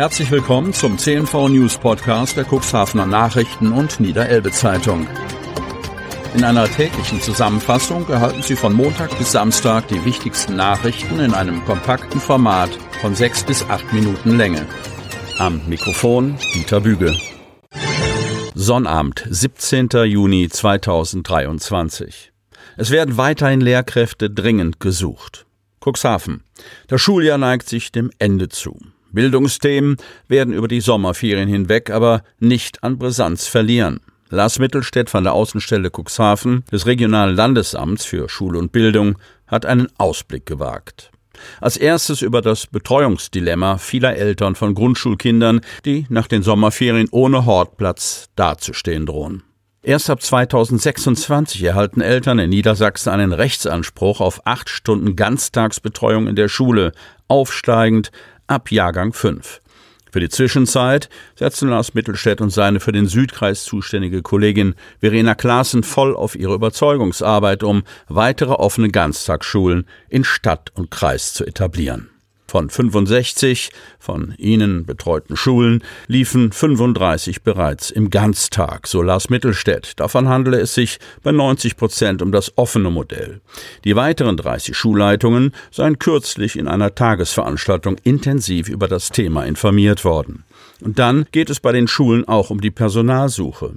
Herzlich willkommen zum CNV News Podcast der Cuxhavener Nachrichten und Niederelbe Zeitung. In einer täglichen Zusammenfassung erhalten Sie von Montag bis Samstag die wichtigsten Nachrichten in einem kompakten Format von sechs bis acht Minuten Länge. Am Mikrofon Dieter Büge. Sonnabend, 17. Juni 2023. Es werden weiterhin Lehrkräfte dringend gesucht. Cuxhaven. Das Schuljahr neigt sich dem Ende zu. Bildungsthemen werden über die Sommerferien hinweg aber nicht an Brisanz verlieren. Lars Mittelstädt von der Außenstelle Cuxhaven des Regionalen Landesamts für Schule und Bildung hat einen Ausblick gewagt. Als erstes über das Betreuungsdilemma vieler Eltern von Grundschulkindern, die nach den Sommerferien ohne Hortplatz dazustehen drohen. Erst ab 2026 erhalten Eltern in Niedersachsen einen Rechtsanspruch auf acht Stunden Ganztagsbetreuung in der Schule, aufsteigend ab Jahrgang 5. Für die Zwischenzeit setzen Lars Mittelstädt und seine für den Südkreis zuständige Kollegin Verena Klaassen voll auf ihre Überzeugungsarbeit, um weitere offene Ganztagsschulen in Stadt und Kreis zu etablieren. Von 65 von ihnen betreuten Schulen liefen 35 bereits im Ganztag, so Lars Mittelstädt. Davon handele es sich bei 90 Prozent um das offene Modell. Die weiteren 30 Schulleitungen seien kürzlich in einer Tagesveranstaltung intensiv über das Thema informiert worden. Und dann geht es bei den Schulen auch um die Personalsuche.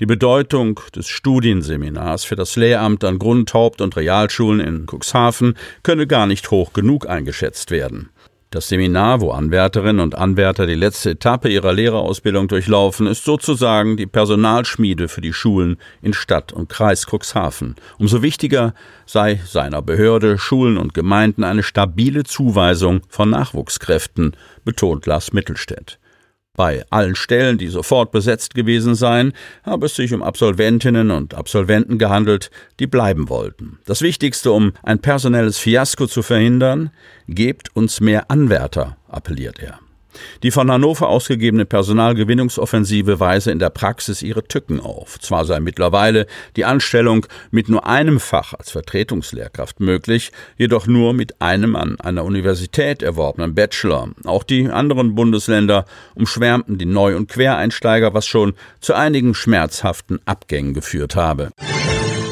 Die Bedeutung des Studienseminars für das Lehramt an Grund-, Haupt- und Realschulen in Cuxhaven könne gar nicht hoch genug eingeschätzt werden. Das Seminar, wo Anwärterinnen und Anwärter die letzte Etappe ihrer Lehrerausbildung durchlaufen, ist sozusagen die Personalschmiede für die Schulen in Stadt und Kreis Cuxhaven. Umso wichtiger sei seiner Behörde, Schulen und Gemeinden eine stabile Zuweisung von Nachwuchskräften, betont Lars Mittelstädt. Bei allen Stellen, die sofort besetzt gewesen seien, habe es sich um Absolventinnen und Absolventen gehandelt, die bleiben wollten. Das Wichtigste, um ein personelles Fiasko zu verhindern, gebt uns mehr Anwärter, appelliert er. Die von Hannover ausgegebene Personalgewinnungsoffensive weise in der Praxis ihre Tücken auf. Zwar sei mittlerweile die Anstellung mit nur einem Fach als Vertretungslehrkraft möglich, jedoch nur mit einem an einer Universität erworbenen Bachelor. Auch die anderen Bundesländer umschwärmten die Neu- und Quereinsteiger, was schon zu einigen schmerzhaften Abgängen geführt habe.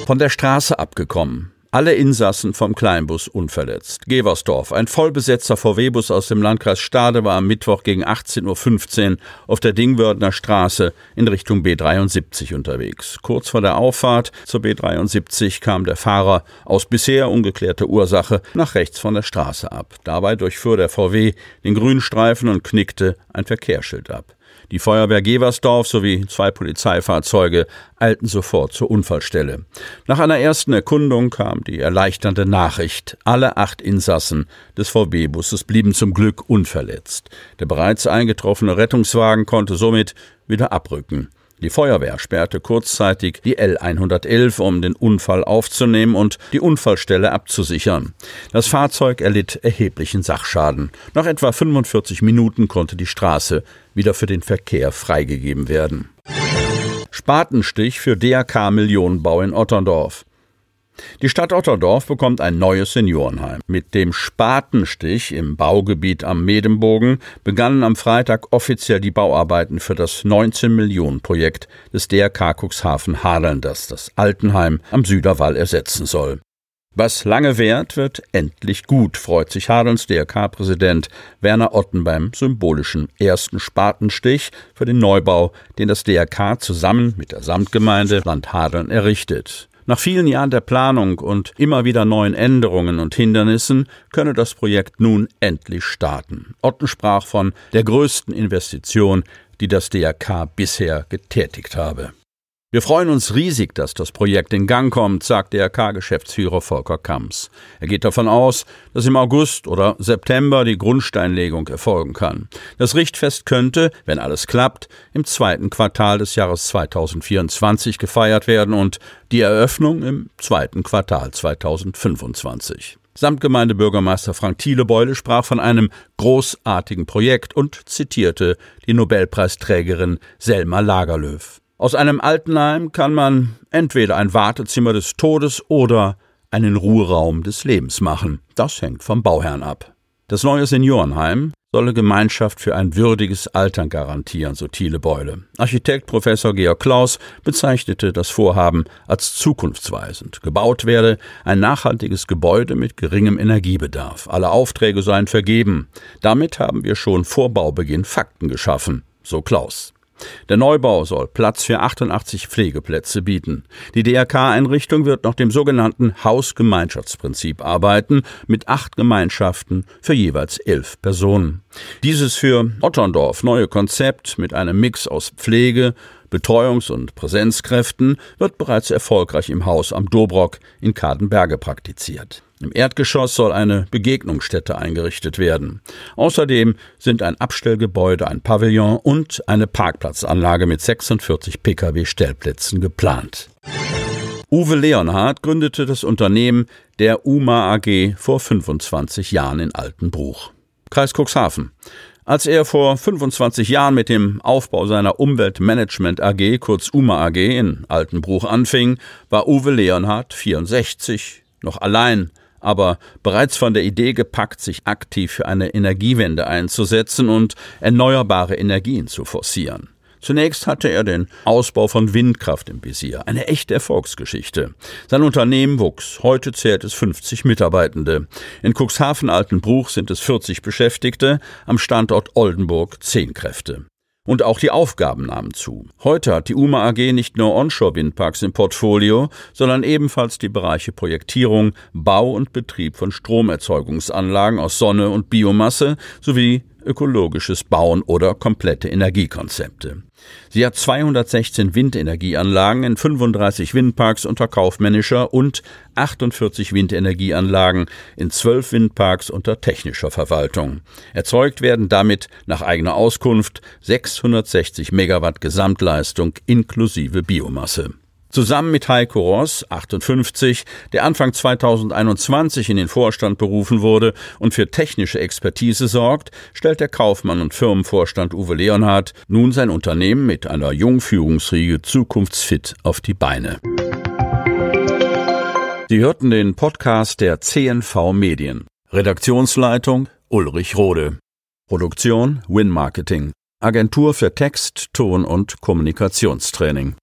Von der Straße abgekommen. Alle Insassen vom Kleinbus unverletzt. Geversdorf, ein vollbesetzter VW-Bus aus dem Landkreis Stade war am Mittwoch gegen 18.15 Uhr auf der Dingwördener Straße in Richtung B73 unterwegs. Kurz vor der Auffahrt zur B73 kam der Fahrer aus bisher ungeklärter Ursache nach rechts von der Straße ab. Dabei durchfuhr der VW den Grünstreifen und knickte ein Verkehrsschild ab. Die Feuerwehr Geversdorf sowie zwei Polizeifahrzeuge eilten sofort zur Unfallstelle. Nach einer ersten Erkundung kam die erleichternde Nachricht, alle acht Insassen des VW-Busses blieben zum Glück unverletzt. Der bereits eingetroffene Rettungswagen konnte somit wieder abrücken. Die Feuerwehr sperrte kurzzeitig die L111, um den Unfall aufzunehmen und die Unfallstelle abzusichern. Das Fahrzeug erlitt erheblichen Sachschaden. Nach etwa 45 Minuten konnte die Straße wieder für den Verkehr freigegeben werden. Spatenstich für DRK Millionenbau in Otterndorf. Die Stadt Otterdorf bekommt ein neues Seniorenheim. Mit dem Spatenstich im Baugebiet am Medembogen begannen am Freitag offiziell die Bauarbeiten für das 19 Millionen Projekt des DRK Cuxhaven Hadeln, das das Altenheim am Süderwall ersetzen soll. Was lange währt, wird endlich gut, freut sich Hadelns DRK-Präsident Werner Otten beim symbolischen ersten Spatenstich für den Neubau, den das DRK zusammen mit der Samtgemeinde Land Hadeln errichtet. Nach vielen Jahren der Planung und immer wieder neuen Änderungen und Hindernissen könne das Projekt nun endlich starten. Otten sprach von der größten Investition, die das DRK bisher getätigt habe. Wir freuen uns riesig, dass das Projekt in Gang kommt, sagt der K-Geschäftsführer Volker Kamms. Er geht davon aus, dass im August oder September die Grundsteinlegung erfolgen kann. Das Richtfest könnte, wenn alles klappt, im zweiten Quartal des Jahres 2024 gefeiert werden und die Eröffnung im zweiten Quartal 2025. Samtgemeindebürgermeister Frank Thielebeule sprach von einem großartigen Projekt und zitierte die Nobelpreisträgerin Selma Lagerlöf. Aus einem Altenheim kann man entweder ein Wartezimmer des Todes oder einen Ruheraum des Lebens machen. Das hängt vom Bauherrn ab. Das neue Seniorenheim solle Gemeinschaft für ein würdiges Altern garantieren, so Thiele Beule. Architekt Professor Georg Klaus bezeichnete das Vorhaben als zukunftsweisend. Gebaut werde ein nachhaltiges Gebäude mit geringem Energiebedarf. Alle Aufträge seien vergeben. Damit haben wir schon vor Baubeginn Fakten geschaffen, so Klaus. Der Neubau soll Platz für 88 Pflegeplätze bieten. Die DRK-Einrichtung wird nach dem sogenannten Hausgemeinschaftsprinzip arbeiten, mit acht Gemeinschaften für jeweils elf Personen. Dieses für Otterndorf neue Konzept mit einem Mix aus Pflege, Betreuungs- und Präsenzkräften wird bereits erfolgreich im Haus am Dobrock in Kadenberge praktiziert. Im Erdgeschoss soll eine Begegnungsstätte eingerichtet werden. Außerdem sind ein Abstellgebäude, ein Pavillon und eine Parkplatzanlage mit 46 Pkw-Stellplätzen geplant. Uwe Leonhardt gründete das Unternehmen der UMA AG vor 25 Jahren in Altenbruch. Kreis Cuxhaven. Als er vor 25 Jahren mit dem Aufbau seiner Umweltmanagement AG, kurz UMA AG, in Altenbruch anfing, war Uwe Leonhardt 64, noch allein aber bereits von der Idee gepackt, sich aktiv für eine Energiewende einzusetzen und erneuerbare Energien zu forcieren. Zunächst hatte er den Ausbau von Windkraft im Visier, eine echte Erfolgsgeschichte. Sein Unternehmen wuchs, heute zählt es 50 Mitarbeitende. In Cuxhaven-Altenbruch sind es 40 Beschäftigte, am Standort Oldenburg 10 Kräfte. Und auch die Aufgaben nahmen zu. Heute hat die UMA AG nicht nur Onshore-Windparks im Portfolio, sondern ebenfalls die Bereiche Projektierung, Bau und Betrieb von Stromerzeugungsanlagen aus Sonne und Biomasse sowie ökologisches Bauen oder komplette Energiekonzepte. Sie hat 216 Windenergieanlagen in 35 Windparks unter kaufmännischer und 48 Windenergieanlagen in 12 Windparks unter technischer Verwaltung. Erzeugt werden damit nach eigener Auskunft 660 Megawatt Gesamtleistung inklusive Biomasse. Zusammen mit Heiko Ross, 58, der Anfang 2021 in den Vorstand berufen wurde und für technische Expertise sorgt, stellt der Kaufmann und Firmenvorstand Uwe Leonhardt nun sein Unternehmen mit einer Jungführungsriege zukunftsfit auf die Beine. Sie hörten den Podcast der CNV Medien. Redaktionsleitung Ulrich Rode. Produktion Win Marketing. Agentur für Text, Ton und Kommunikationstraining.